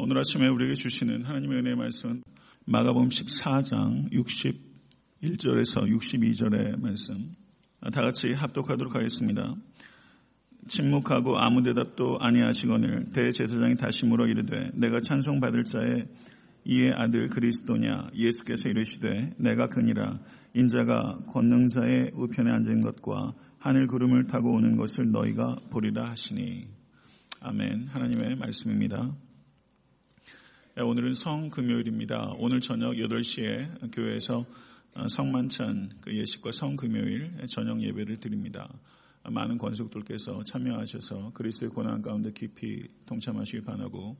오늘 아침에 우리에게 주시는 하나님의 은혜의 말씀은 마가복음 14장 61절에서 62절의 말씀 다 같이 합독하도록 하겠습니다. 침묵하고 아무 대답도 아니하시거늘 대제사장이 다시 물어 이르되 내가 찬송 받을 자의 이의 아들 그리스도냐 예수께서 이르시되 내가 그니라 인자가 권능자의 우편에 앉은 것과 하늘 구름을 타고 오는 것을 너희가 보리라 하시니 아멘 하나님의 말씀입니다. 네, 오늘은 성금요일입니다. 오늘 저녁 8시에 교회에서 성만찬 그 예식과 성금요일 저녁 예배를 드립니다. 많은 권속들께서 참여하셔서 그리스의 고난 가운데 깊이 동참하시길 바라고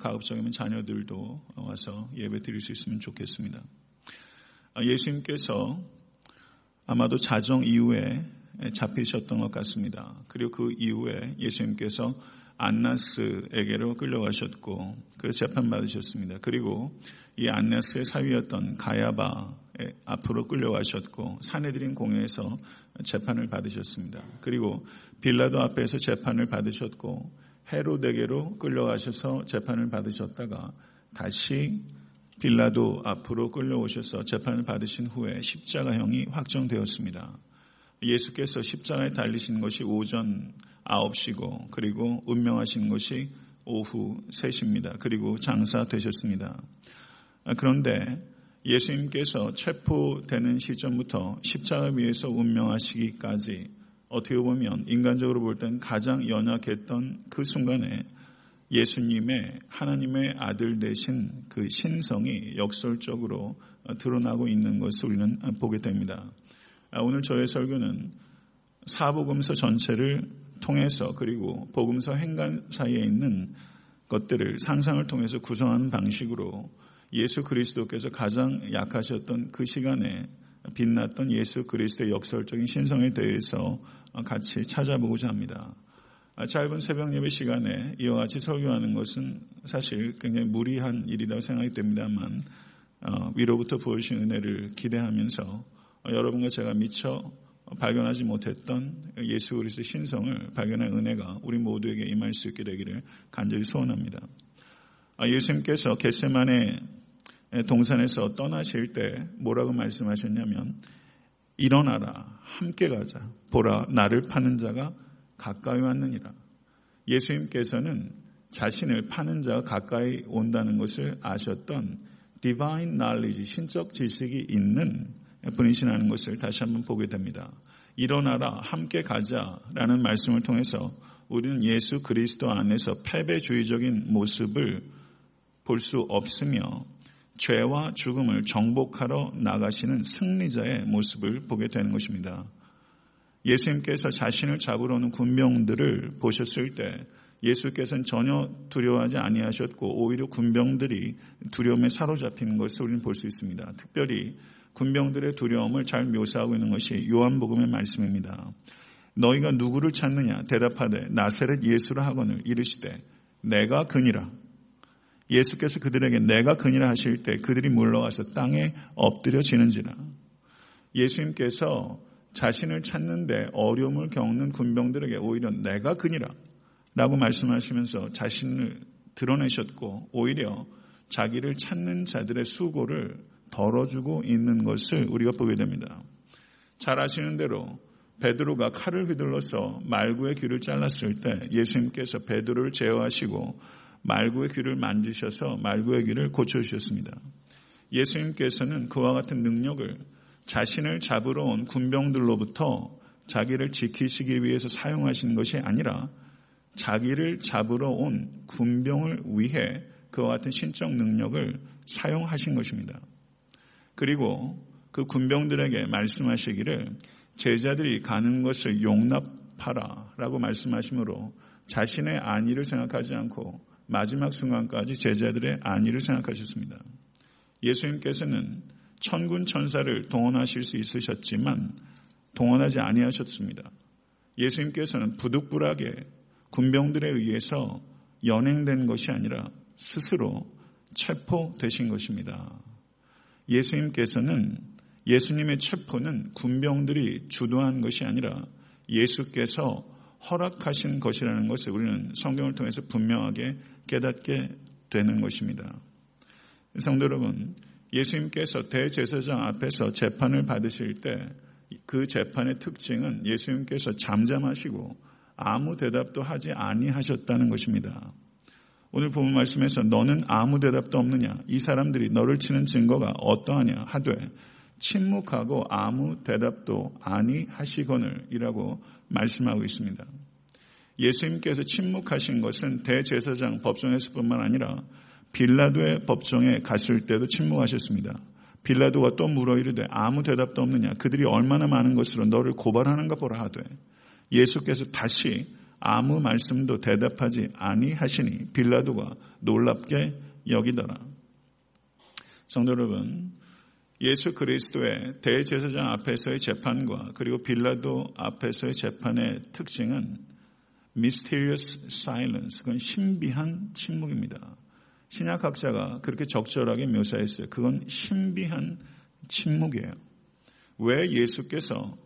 가급적이면 자녀들도 와서 예배 드릴 수 있으면 좋겠습니다. 예수님께서 아마도 자정 이후에 잡히셨던 것 같습니다. 그리고 그 이후에 예수님께서 안나스에게로 끌려가셨고 그래서 재판받으셨습니다. 그리고 이 안나스의 사위였던 가야바 앞으로 끌려가셨고 사내들인 공회에서 재판을 받으셨습니다. 그리고 빌라도 앞에서 재판을 받으셨고 헤로데게로 끌려가셔서 재판을 받으셨다가 다시 빌라도 앞으로 끌려오셔서 재판을 받으신 후에 십자가형이 확정되었습니다. 예수께서 십자가에 달리신 것이 오전 9시고 그리고 운명하신 것이 오후 3시입니다. 그리고 장사되셨습니다. 그런데 예수님께서 체포되는 시점부터 십자가 위에서 운명하시기까지 어떻게 보면 인간적으로 볼 땐 가장 연약했던 그 순간에 예수님의 하나님의 아들 되신 그 신성이 역설적으로 드러나고 있는 것을 우리는 보게 됩니다. 오늘 저의 설교는 사복음서 전체를 통해서 그리고 복음서 행간 사이에 있는 것들을 상상을 통해서 구성하는 방식으로 예수 그리스도께서 가장 약하셨던 그 시간에 빛났던 예수 그리스도의 역설적인 신성에 대해서 같이 찾아보고자 합니다. 짧은 새벽 예배 시간에 이와 같이 설교하는 것은 사실 굉장히 무리한 일이라고 생각이 됩니다만 어, 위로부터 부어주신 은혜를 기대하면서 여러분과 제가 미처 발견하지 못했던 예수 그리스도 신성을 발견할 은혜가 우리 모두에게 임할 수 있게 되기를 간절히 소원합니다. 아, 예수님께서 겟세만의 동산에서 떠나실 때 뭐라고 말씀하셨냐면 일어나라 함께 가자 보라 나를 파는 자가 가까이 왔느니라. 예수님께서는 자신을 파는 자가 가까이 온다는 것을 아셨던 divine knowledge 신적 지식이 있는 분이시라는 것을 다시 한번 보게 됩니다. 일어나라, 함께 가자라는 말씀을 통해서 우리는 예수 그리스도 안에서 패배주의적인 모습을 볼 수 없으며 죄와 죽음을 정복하러 나가시는 승리자의 모습을 보게 되는 것입니다. 예수님께서 자신을 잡으러 오는 군병들을 보셨을 때 예수께서는 전혀 두려워하지 아니하셨고 오히려 군병들이 두려움에 사로잡히는 것을 우리는 볼 수 있습니다. 특별히 군병들의 두려움을 잘 묘사하고 있는 것이 요한복음의 말씀입니다. 너희가 누구를 찾느냐? 대답하되 나세렛 예수라 하거늘 이르시되 내가 그니라. 예수께서 그들에게 내가 그니라 하실 때 그들이 물러가서 땅에 엎드려지는지라. 예수님께서 자신을 찾는데 어려움을 겪는 군병들에게 오히려 내가 그니라 라고 말씀하시면서 자신을 드러내셨고 오히려 자기를 찾는 자들의 수고를 덜어주고 있는 것을 우리가 보게 됩니다. 잘 아시는 대로 베드로가 칼을 휘둘러서 말구의 귀를 잘랐을 때 예수님께서 베드로를 제어하시고 말구의 귀를 만지셔서 말구의 귀를 고쳐주셨습니다. 예수님께서는 그와 같은 능력을 자신을 잡으러 온 군병들로부터 자기를 지키시기 위해서 사용하신 것이 아니라 자기를 잡으러 온 군병을 위해 그와 같은 신적 능력을 사용하신 것입니다. 그리고 그 군병들에게 말씀하시기를 제자들이 가는 것을 용납하라 라고 말씀하시므로 자신의 안위를 생각하지 않고 마지막 순간까지 제자들의 안위를 생각하셨습니다. 예수님께서는 천군 천사를 동원하실 수 있으셨지만 동원하지 아니하셨습니다. 예수님께서는 부득불하게 군병들에 의해서 연행된 것이 아니라 스스로 체포되신 것입니다. 예수님께서는 예수님의 체포는 군병들이 주도한 것이 아니라 예수께서 허락하신 것이라는 것을 우리는 성경을 통해서 분명하게 깨닫게 되는 것입니다. 성도 여러분, 예수님께서 대제사장 앞에서 재판을 받으실 때 그 재판의 특징은 예수님께서 잠잠하시고 아무 대답도 하지 아니하셨다는 것입니다. 오늘 보면 말씀에서 너는 아무 대답도 없느냐 이 사람들이 너를 치는 증거가 어떠하냐 하되 침묵하고 아무 대답도 아니하시거늘이라고 말씀하고 있습니다. 예수님께서 침묵하신 것은 대제사장 법정에서뿐만 아니라 빌라도의 법정에 갔을 때도 침묵하셨습니다. 빌라도가 또 물어 이르되 아무 대답도 없느냐 그들이 얼마나 많은 것으로 너를 고발하는가 보라 하되 예수께서 다시 아무 말씀도 대답하지 아니하시니 빌라도가 놀랍게 여기더라. 성도 여러분, 예수 그리스도의 대제사장 앞에서의 재판과 그리고 빌라도 앞에서의 재판의 특징은 mysterious silence, 그건 신비한 침묵입니다. 신약학자가 그렇게 적절하게 묘사했어요. 그건 신비한 침묵이에요. 왜 예수께서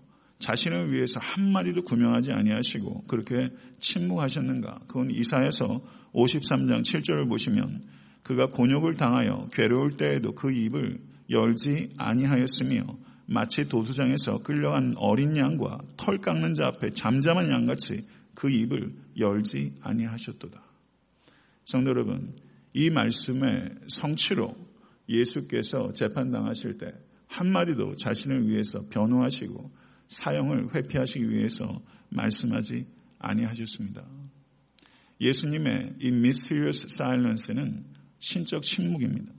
자신을 위해서 한 마디도 구명하지 아니하시고 그렇게 침묵하셨는가? 그건 이사에서 53장 7절을 보시면 그가 곤욕을 당하여 괴로울 때에도 그 입을 열지 아니하였으며 마치 도수장에서 끌려간 어린 양과 털 깎는 자 앞에 잠잠한 양같이 그 입을 열지 아니하셨도다. 성도 여러분, 이 말씀의 성취로 예수께서 재판당하실 때 한마디도 자신을 위해서 변호하시고 사형을 회피하시기 위해서 말씀하지 아니하셨습니다. 예수님의 이 mysterious silence는 신적 침묵입니다.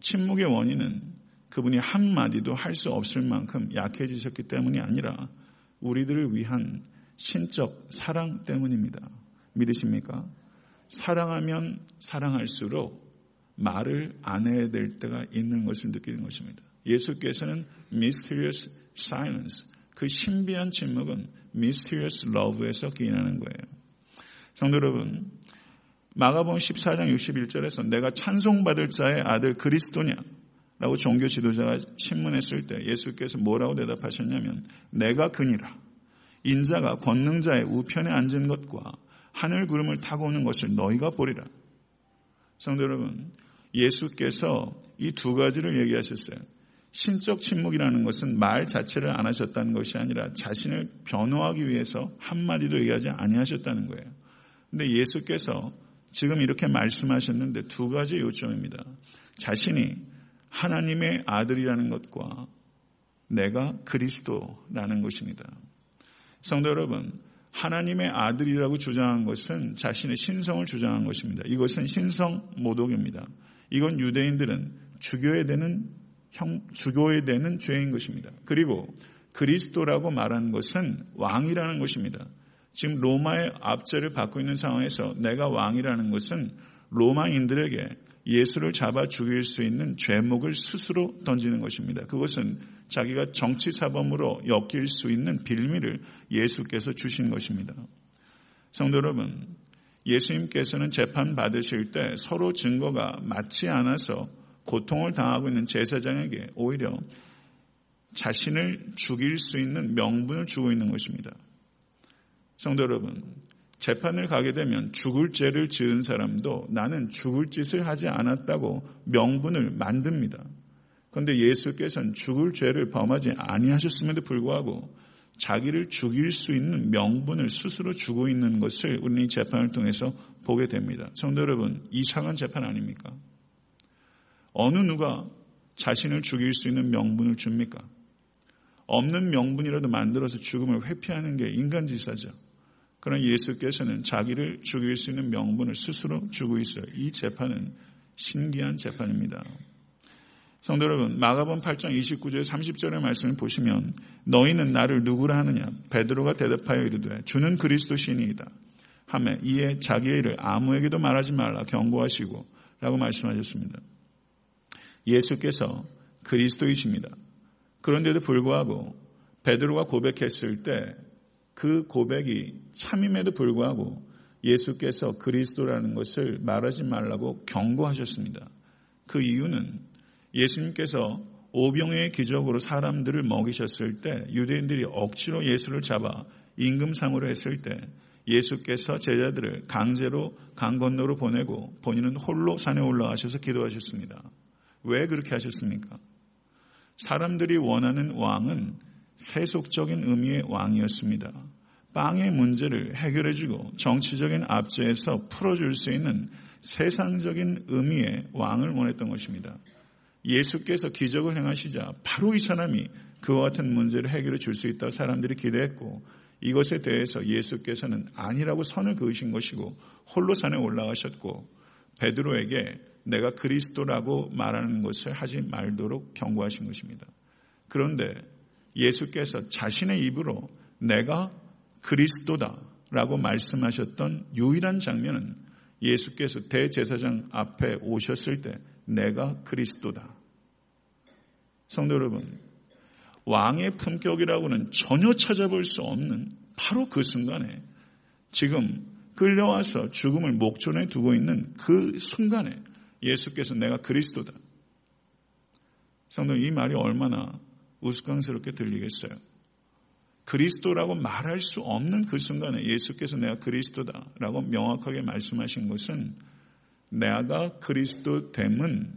침묵의 원인은 그분이 한마디도 할 수 없을 만큼 약해지셨기 때문이 아니라 우리들을 위한 신적 사랑 때문입니다. 믿으십니까? 사랑하면 사랑할수록 말을 안 해야 될 때가 있는 것을 느끼는 것입니다. 예수께서는 mysterious silence, 그 신비한 침묵은 mysterious love에서 기인하는 거예요. 성도 여러분, 마가복음 14장 61절에서 내가 찬송받을 자의 아들 그리스도냐? 라고 종교 지도자가 신문했을 때 예수께서 뭐라고 대답하셨냐면 내가 그니라. 인자가 권능자의 우편에 앉은 것과 하늘 구름을 타고 오는 것을 너희가 보리라. 성도 여러분, 예수께서 이 두 가지를 얘기하셨어요. 신적 침묵이라는 것은 말 자체를 안 하셨다는 것이 아니라 자신을 변호하기 위해서 한마디도 얘기하지 아니하셨다는 거예요. 근데 예수께서 지금 이렇게 말씀하셨는데 두 가지 요점입니다. 자신이 하나님의 아들이라는 것과 내가 그리스도라는 것입니다. 성도 여러분, 하나님의 아들이라고 주장한 것은 자신의 신성을 주장한 것입니다. 이것은 신성 모독입니다. 이건 유대인들은 주교에 되는 형, 주교에 되는 죄인 것입니다. 그리고 그리스도라고 말한 것은 왕이라는 것입니다. 지금 로마의 압제를 받고 있는 상황에서 내가 왕이라는 것은 로마인들에게 예수를 잡아 죽일 수 있는 죄목을 스스로 던지는 것입니다. 그것은 자기가 정치 사범으로 엮일 수 있는 빌미를 예수께서 주신 것입니다. 성도 여러분, 예수님께서는 재판 받으실 때 서로 증거가 맞지 않아서 고통을 당하고 있는 제사장에게 오히려 자신을 죽일 수 있는 명분을 주고 있는 것입니다. 성도 여러분, 재판을 가게 되면 죽을 죄를 지은 사람도 나는 죽을 짓을 하지 않았다고 명분을 만듭니다. 그런데 예수께서는 죽을 죄를 범하지 아니하셨음에도 불구하고 자기를 죽일 수 있는 명분을 스스로 주고 있는 것을 우리는 이 재판을 통해서 보게 됩니다. 성도 여러분, 이상한 재판 아닙니까? 어느 누가 자신을 죽일 수 있는 명분을 줍니까? 없는 명분이라도 만들어서 죽음을 회피하는 게 인간 지사죠. 그러나 예수께서는 자기를 죽일 수 있는 명분을 스스로 주고 있어요. 이 재판은 신기한 재판입니다. 성도 여러분, 마가본 8장 29절 30절의 말씀을 보시면 너희는 나를 누구라 하느냐? 베드로가 대답하여 이르되 주는 그리스도 신이이다. 하매 이에 자기의 일을 아무에게도 말하지 말라 경고하시고 라고 말씀하셨습니다. 예수께서 그리스도이십니다. 그런데도 불구하고 베드로가 고백했을 때 그 고백이 참임에도 불구하고 예수께서 그리스도라는 것을 말하지 말라고 경고하셨습니다. 그 이유는 예수님께서 오병의 기적으로 사람들을 먹이셨을 때 유대인들이 억지로 예수를 잡아 임금상으로 했을 때 예수께서 제자들을 강제로 강 건너로 보내고 본인은 홀로 산에 올라가셔서 기도하셨습니다. 왜 그렇게 하셨습니까? 사람들이 원하는 왕은 세속적인 의미의 왕이었습니다. 빵의 문제를 해결해주고 정치적인 압제에서 풀어줄 수 있는 세상적인 의미의 왕을 원했던 것입니다. 예수께서 기적을 행하시자 바로 이 사람이 그와 같은 문제를 해결해 줄 수 있다고 사람들이 기대했고 이것에 대해서 예수께서는 아니라고 선을 그으신 것이고 홀로 산에 올라가셨고 베드로에게 내가 그리스도라고 말하는 것을 하지 말도록 경고하신 것입니다. 그런데 예수께서 자신의 입으로 내가 그리스도다라고 말씀하셨던 유일한 장면은 예수께서 대제사장 앞에 오셨을 때 내가 그리스도다. 성도 여러분, 왕의 품격이라고는 전혀 찾아볼 수 없는 바로 그 순간에 지금 끌려와서 죽음을 목전에 두고 있는 그 순간에 예수께서 내가 그리스도다. 성도 이 말이 얼마나 우스꽝스럽게 들리겠어요. 그리스도라고 말할 수 없는 그 순간에 예수께서 내가 그리스도다라고 명확하게 말씀하신 것은 내가 그리스도 됨은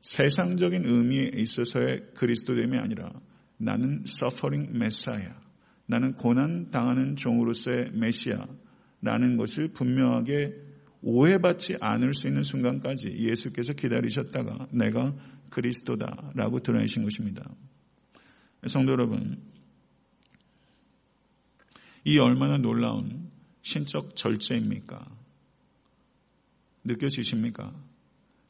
세상적인 의미에 있어서의 그리스도됨이 아니라 나는 suffering messiah, 나는 고난 당하는 종으로서의 메시아 라는 것을 분명하게 오해받지 않을 수 있는 순간까지 예수께서 기다리셨다가 내가 그리스도다 라고 드러내신 것입니다. 성도 여러분, 이 얼마나 놀라운 신적 절제입니까? 느껴지십니까?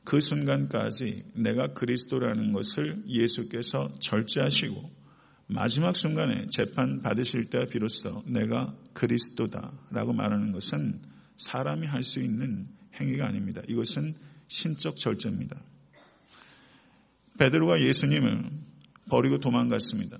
그 순간까지 내가 그리스도라는 것을 예수께서 절제하시고 마지막 순간에 재판 받으실 때 비로소 내가 그리스도다라고 말하는 것은 사람이 할 수 있는 행위가 아닙니다. 이것은 신적 절제입니다. 베드로가 예수님을 버리고 도망갔습니다.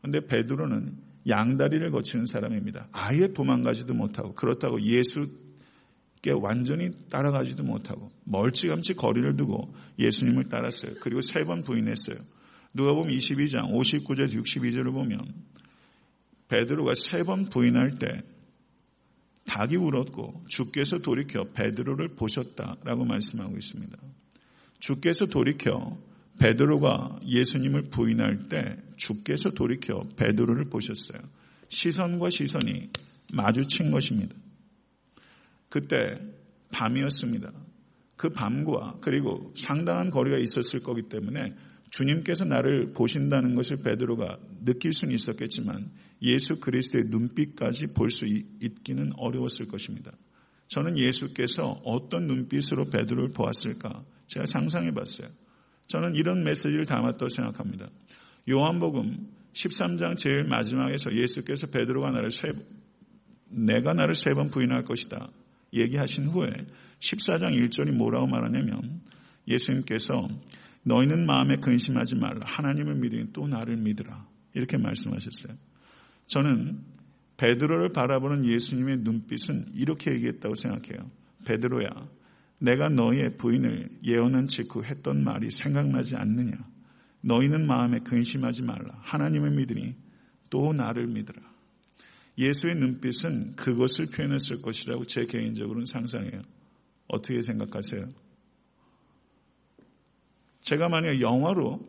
그런데 베드로는 양다리를 거치는 사람입니다. 아예 도망가지도 못하고 그렇다고 예수께 완전히 따라가지도 못하고 멀찌감치 거리를 두고 예수님을 따랐어요. 그리고 세 번 부인했어요. 누가 보면 22장 59절 62절을 보면 베드로가 세 번 부인할 때 닭이 울었고 주께서 돌이켜 베드로를 보셨다라고 말씀하고 있습니다. 주께서 돌이켜 베드로가 예수님을 부인할 때 주께서 돌이켜 베드로를 보셨어요. 시선과 시선이 마주친 것입니다. 그때 밤이었습니다. 그 밤과 그리고 상당한 거리가 있었을 거기 때문에 주님께서 나를 보신다는 것을 베드로가 느낄 수는 있었겠지만 예수 그리스도의 눈빛까지 볼 수 있기는 어려웠을 것입니다. 저는 예수께서 어떤 눈빛으로 베드로를 보았을까 제가 상상해 봤어요. 저는 이런 메시지를 담았다고 생각합니다. 요한복음 13장 제일 마지막에서 예수께서 베드로가 나를 세, 내가 나를 세 번 부인할 것이다. 얘기하신 후에 14장 1절이 뭐라고 말하냐면 예수님께서 너희는 마음에 근심하지 말라. 하나님을 믿으니 또 나를 믿으라. 이렇게 말씀하셨어요. 저는 베드로를 바라보는 예수님의 눈빛은 이렇게 얘기했다고 생각해요. 베드로야, 내가 너희의 부인을 예언한 직후 했던 말이 생각나지 않느냐? 너희는 마음에 근심하지 말라. 하나님을 믿으니 또 나를 믿으라. 예수의 눈빛은 그것을 표현했을 것이라고 제 개인적으로는 상상해요. 어떻게 생각하세요? 제가 만약 영화로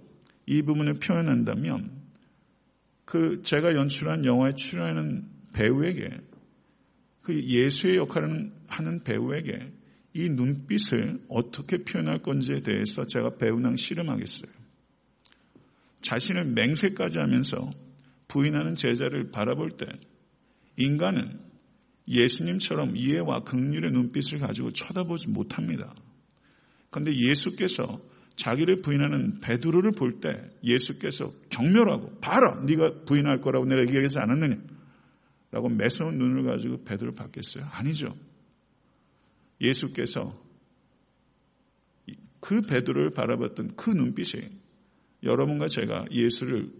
이 부분을 표현한다면 그 제가 연출한 영화에 출연하는 배우에게 그 예수의 역할을 하는 배우에게 이 눈빛을 어떻게 표현할 건지에 대해서 제가 배우낭 씨름하겠어요. 자신을 맹세까지 하면서 부인하는 제자를 바라볼 때 인간은 예수님처럼 이해와 극률의 눈빛을 가지고 쳐다보지 못합니다. 그런데 예수께서 자기를 부인하는 베드로를 볼 때 예수께서 경멸하고 봐라 네가 부인할 거라고 내가 얘기하지 않았느냐 라고 매서운 눈을 가지고 베드로를 받겠어요? 아니죠. 예수께서 그 베드로를 바라봤던 그 눈빛이 여러분과 제가 예수를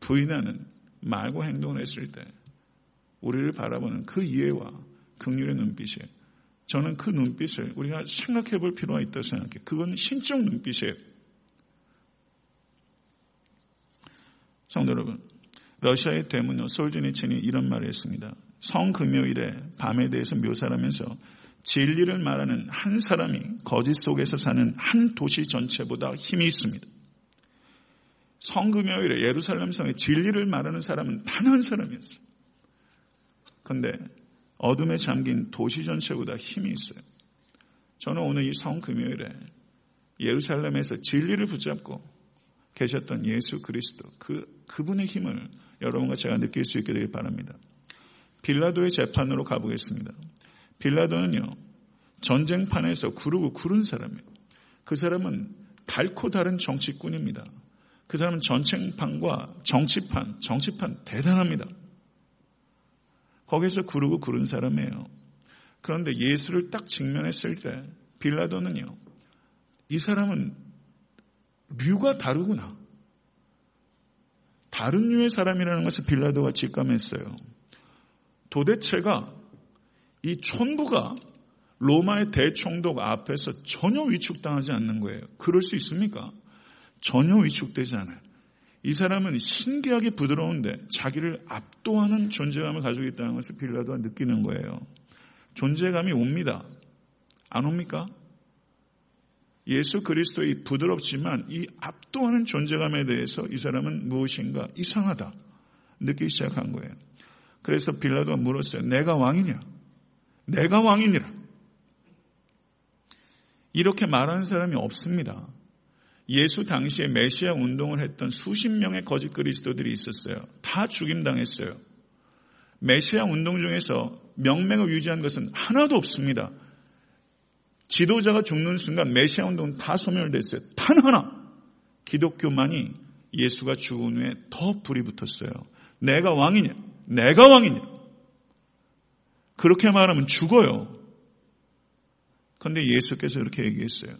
부인하는 말과 행동을 했을 때 우리를 바라보는 그 이해와 극률의 눈빛이 저는 그 눈빛을 우리가 생각해 볼 필요가 있다고 생각해요. 그건 신적 눈빛이에요. 성도 여러분, 러시아의 대문호 솔드니첸이 이런 말을 했습니다. 성금요일에 밤에 대해서 묘사하면서 진리를 말하는 한 사람이 거짓 속에서 사는 한 도시 전체보다 힘이 있습니다. 성금요일에 예루살렘 성에 진리를 말하는 사람은 단 한 사람이었어요. 그런데 어둠에 잠긴 도시 전체보다 힘이 있어요. 저는 오늘 이 성금요일에 예루살렘에서 진리를 붙잡고 계셨던 예수 그리스도 그 그분의 힘을 여러분과 제가 느낄 수 있게 되길 바랍니다. 빌라도의 재판으로 가보겠습니다. 빌라도는요 전쟁판에서 구르고 구른 사람이에요. 그 사람은 달코 다른 정치꾼입니다. 그 사람은 전쟁판과 정치판, 정치판 대단합니다. 거기서 구르고 구른 사람이에요. 그런데 예수를 딱 직면했을 때 빌라도는요. 이 사람은 류가 다르구나. 다른 류의 사람이라는 것을 빌라도가 직감했어요. 도대체가 이 촌부가 로마의 대총독 앞에서 전혀 위축당하지 않는 거예요. 그럴 수 있습니까? 전혀 위축되지 않아요. 이 사람은 신기하게 부드러운데 자기를 압도하는 존재감을 가지고 있다는 것을 빌라도가 느끼는 거예요. 존재감이 옵니다. 안 옵니까? 예수 그리스도의 부드럽지만 이 압도하는 존재감에 대해서 이 사람은 무엇인가 이상하다 느끼기 시작한 거예요. 그래서 빌라도가 물었어요. 내가 왕이냐? 내가 왕이니라. 이렇게 말하는 사람이 없습니다. 예수 당시에 메시아 운동을 했던 수십 명의 거짓 그리스도들이 있었어요. 다 죽임당했어요. 메시아 운동 중에서 명맥을 유지한 것은 하나도 없습니다. 지도자가 죽는 순간 메시아 운동은 다 소멸됐어요. 단 하나 기독교만이 예수가 죽은 후에 더 불이 붙었어요. 내가 왕이냐? 내가 왕이냐? 그렇게 말하면 죽어요. 그런데 예수께서 이렇게 얘기했어요.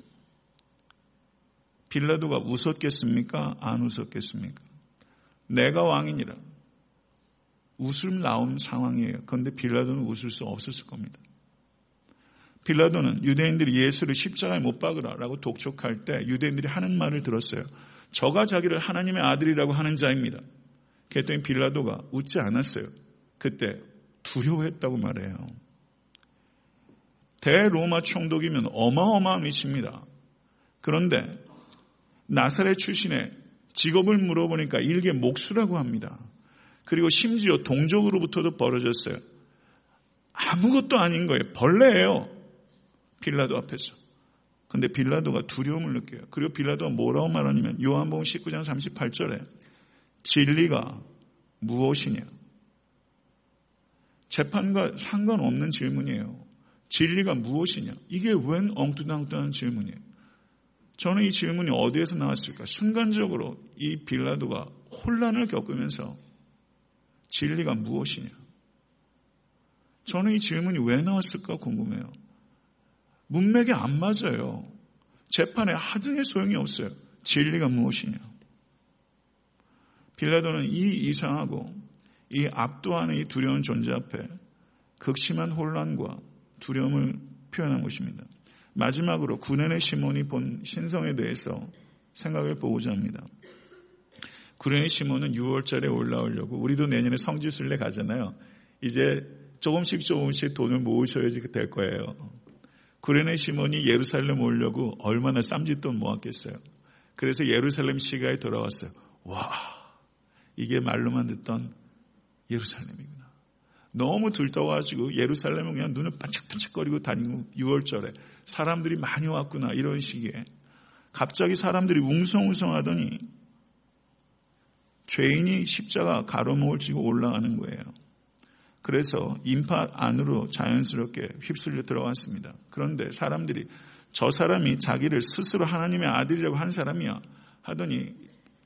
빌라도가 웃었겠습니까? 안 웃었겠습니까? 내가 왕이니라. 웃음 나온 상황이에요. 그런데 빌라도는 웃을 수 없었을 겁니다. 빌라도는 유대인들이 예수를 십자가에 못 박으라라고 독촉할 때 유대인들이 하는 말을 들었어요. 저가 자기를 하나님의 아들이라고 하는 자입니다. 그랬더니 빌라도가 웃지 않았어요. 그때 두려워했다고 말해요. 대로마 총독이면 어마어마한 위치입니다. 그런데 나사렛 출신의 직업을 물어보니까 일개 목수라고 합니다. 그리고 심지어 동족으로부터도 벌어졌어요. 아무것도 아닌 거예요. 벌레예요. 빌라도 앞에서. 근데 빌라도가 두려움을 느껴요. 그리고 빌라도가 뭐라고 말하냐면 요한복음 19장 38절에 진리가 무엇이냐? 재판과 상관없는 질문이에요. 진리가 무엇이냐? 이게 웬 엉뚱당뚱한 질문이에요. 저는 이 질문이 어디에서 나왔을까? 순간적으로 이 빌라도가 혼란을 겪으면서 진리가 무엇이냐? 저는 이 질문이 왜 나왔을까 궁금해요. 문맥에 안 맞아요. 재판에 하등의 소용이 없어요. 진리가 무엇이냐? 빌라도는 이 이상하고 이 압도하는 이 두려운 존재 앞에 극심한 혼란과 두려움을 표현한 것입니다. 마지막으로 구레네 시몬이 본 신성에 대해서 생각을 보고자 합니다. 구레네 시몬은 6월달에 올라오려고 우리도 내년에 성지순례 가잖아요. 이제 조금씩 조금씩 돈을 모으셔야지 될 거예요. 구레네 시몬이 예루살렘 오려고 얼마나 쌈짓돈 모았겠어요. 그래서 예루살렘 시가에 돌아왔어요. 와, 이게 말로만 듣던 예루살렘이구나. 너무 들떠가지고 예루살렘은 그냥 눈을 반짝반짝거리고 다니고 6월절에 사람들이 많이 왔구나 이런 식의 갑자기 사람들이 웅성웅성하더니 죄인이 십자가 가로목을 쥐고 올라가는 거예요. 그래서 인파 안으로 자연스럽게 휩쓸려 들어왔습니다. 그런데 사람들이 저 사람이 자기를 스스로 하나님의 아들이라고 한 사람이야 하더니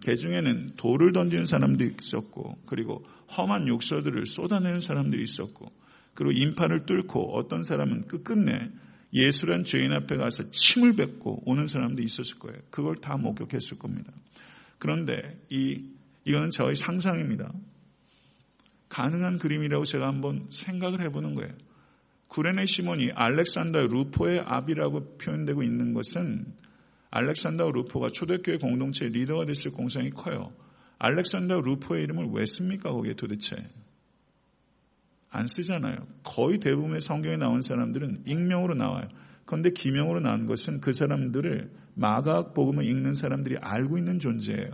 개 중에는 돌을 던지는 사람도 있었고 그리고 험한 욕설들을 쏟아내는 사람들이 있었고 그리고 인파를 뚫고 어떤 사람은 끝끝내 예수란 죄인 앞에 가서 침을 뱉고 오는 사람도 있었을 거예요. 그걸 다 목격했을 겁니다. 그런데 이 이거는 저의 상상입니다. 가능한 그림이라고 제가 한번 생각을 해보는 거예요. 구레네 시몬이 알렉산더 루포의 아비라고 표현되고 있는 것은 알렉산더 루포가 초대교회 공동체 리더가 됐을 공상이 커요. 알렉산더 루포의 이름을 왜 씁니까 거기에 도대체? 안 쓰잖아요. 거의 대부분의 성경에 나온 사람들은 익명으로 나와요. 그런데 기명으로 나온 것은 그 사람들을 마가학 복음을 읽는 사람들이 알고 있는 존재예요.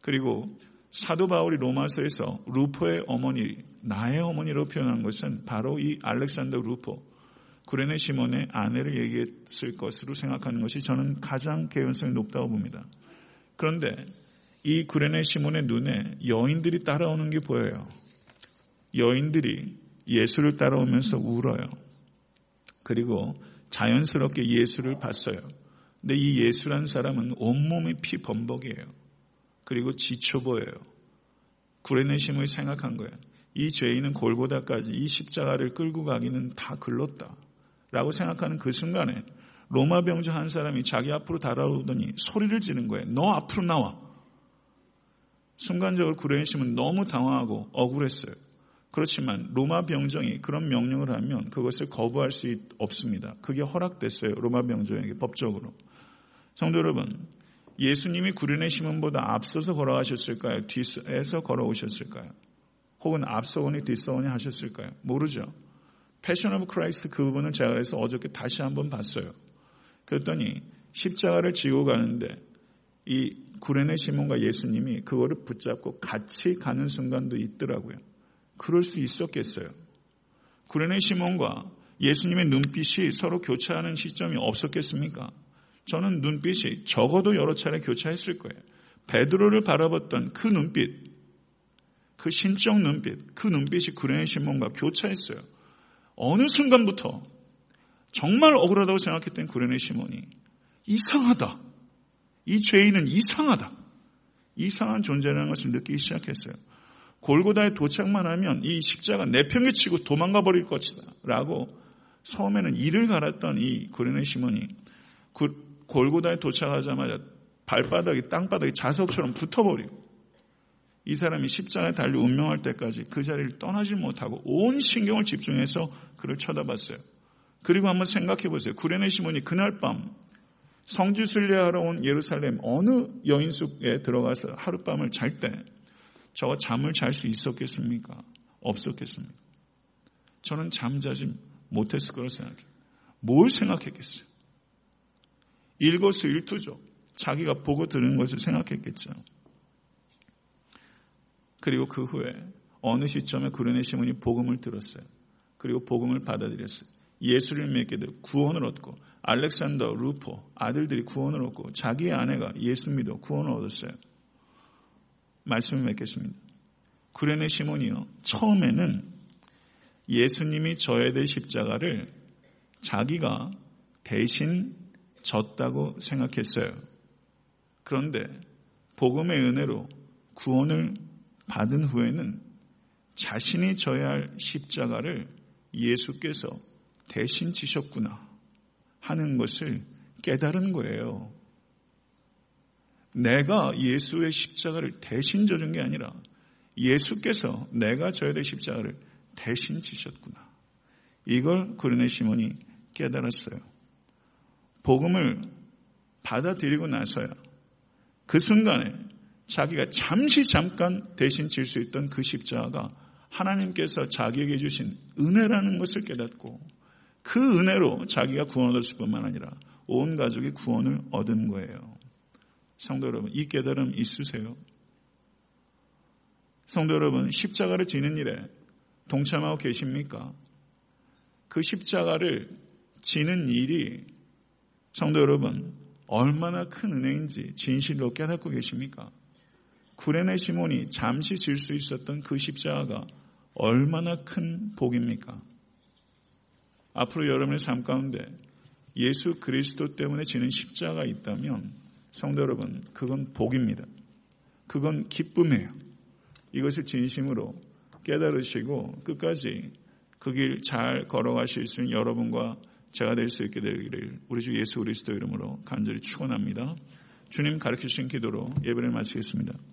그리고 사도 바울이 로마서에서 루포의 어머니, 나의 어머니로 표현한 것은 바로 이 알렉산더 루포, 구레네 시몬의 아내를 얘기했을 것으로 생각하는 것이 저는 가장 개연성이 높다고 봅니다. 그런데 이 구레네 시몬의 눈에 여인들이 따라오는 게 보여요. 여인들이 예수를 따라오면서 울어요. 그리고 자연스럽게 예수를 봤어요. 근데 이 예수란 사람은 온몸이 피 범벅이에요. 그리고 지쳐 보여요. 구레네 시몬이 생각한 거예요. 이 죄인은 골고다까지 이 십자가를 끌고 가기는 다 글렀다. 라고 생각하는 그 순간에 로마 병자 한 사람이 자기 앞으로 달아오더니 소리를 지른 거예요. 너 앞으로 나와. 순간적으로 구레인심은 너무 당황하고 억울했어요. 그렇지만 로마 병정이 그런 명령을 하면 그것을 거부할 수 없습니다. 그게 허락됐어요. 로마 병정에게 법적으로. 성도 여러분, 예수님이 구레네 시몬보다 앞서서 걸어가셨을까요? 뒤에서 걸어오셨을까요? 혹은 앞서거니 뒤서거니 하셨을까요? 모르죠. Passion of Christ 그 부분을 제가 그래서 어저께 다시 한번 봤어요. 그랬더니 십자가를 지고 가는데 이 구레네 시몬과 예수님이 그거를 붙잡고 같이 가는 순간도 있더라고요. 그럴 수 있었겠어요. 구레네 시몬과 예수님의 눈빛이 서로 교차하는 시점이 없었겠습니까? 저는 눈빛이 적어도 여러 차례 교차했을 거예요. 베드로를 바라봤던 그 눈빛, 그 신적 눈빛, 그 눈빛이 구레네 시몬과 교차했어요. 어느 순간부터 정말 억울하다고 생각했던 구레네 시몬이 이상하다. 이 죄인은 이상하다. 이상한 존재라는 것을 느끼기 시작했어요. 골고다에 도착만 하면 이 십자가 내팽개 치고 도망가 버릴 것이다. 라고 처음에는 이를 갈았던 이 구레네 시몬이 골고다에 도착하자마자 발바닥이 땅바닥이 자석처럼 붙어버리고 이 사람이 십자가에 달려 운명할 때까지 그 자리를 떠나지 못하고 온 신경을 집중해서 그를 쳐다봤어요. 그리고 한번 생각해 보세요. 구레네 시몬이 그날 밤 성지 순례하러 온 예루살렘 어느 여인 숲에 들어가서 하룻밤을 잘 때 저가 잠을 잘 수 있었겠습니까? 없었겠습니까? 저는 잠자지 못했을 거라 생각해요. 뭘 생각했겠어요? 일거수일투죠. 자기가 보고 들은 것을 생각했겠죠. 그리고 그 후에 어느 시점에 구레네 시몬이 복음을 들었어요. 그리고 복음을 받아들였어요. 예수를 믿게 되고 구원을 얻고 알렉산더, 루포 아들들이 구원을 얻고 자기의 아내가 예수 믿어 구원을 얻었어요. 말씀을 맺겠습니다. 구레네 시몬이요. 처음에는 예수님이 져야 될 십자가를 자기가 대신 졌다고 생각했어요. 그런데 복음의 은혜로 구원을 받은 후에는 자신이 져야 할 십자가를 예수께서 대신 지셨구나 하는 것을 깨달은 거예요. 내가 예수의 십자가를 대신 져준 게 아니라 예수께서 내가 져야 될 십자가를 대신 지셨구나. 이걸 그르네 시몬이 깨달았어요. 복음을 받아들이고 나서야 그 순간에 자기가 잠시 잠깐 대신 질 수 있던 그 십자가가 하나님께서 자기에게 주신 은혜라는 것을 깨닫고 그 은혜로 자기가 구원 얻었을 뿐만 아니라 온 가족이 구원을 얻은 거예요. 성도 여러분, 이 깨달음 있으세요? 성도 여러분, 십자가를 지는 일에 동참하고 계십니까? 그 십자가를 지는 일이 성도 여러분, 얼마나 큰 은혜인지 진실로 깨닫고 계십니까? 구레네 시몬이 잠시 질 수 있었던 그 십자가가 얼마나 큰 복입니까? 앞으로 여러분의 삶 가운데 예수 그리스도 때문에 지는 십자가 가 있다면 성도 여러분, 그건 복입니다. 그건 기쁨이에요. 이것을 진심으로 깨달으시고 끝까지 그 길 잘 걸어가실 수 있는 여러분과 제가 될 수 있게 되기를 우리 주 예수 그리스도 이름으로 간절히 축원합니다. 주님 가르치신 기도로 예배를 마치겠습니다.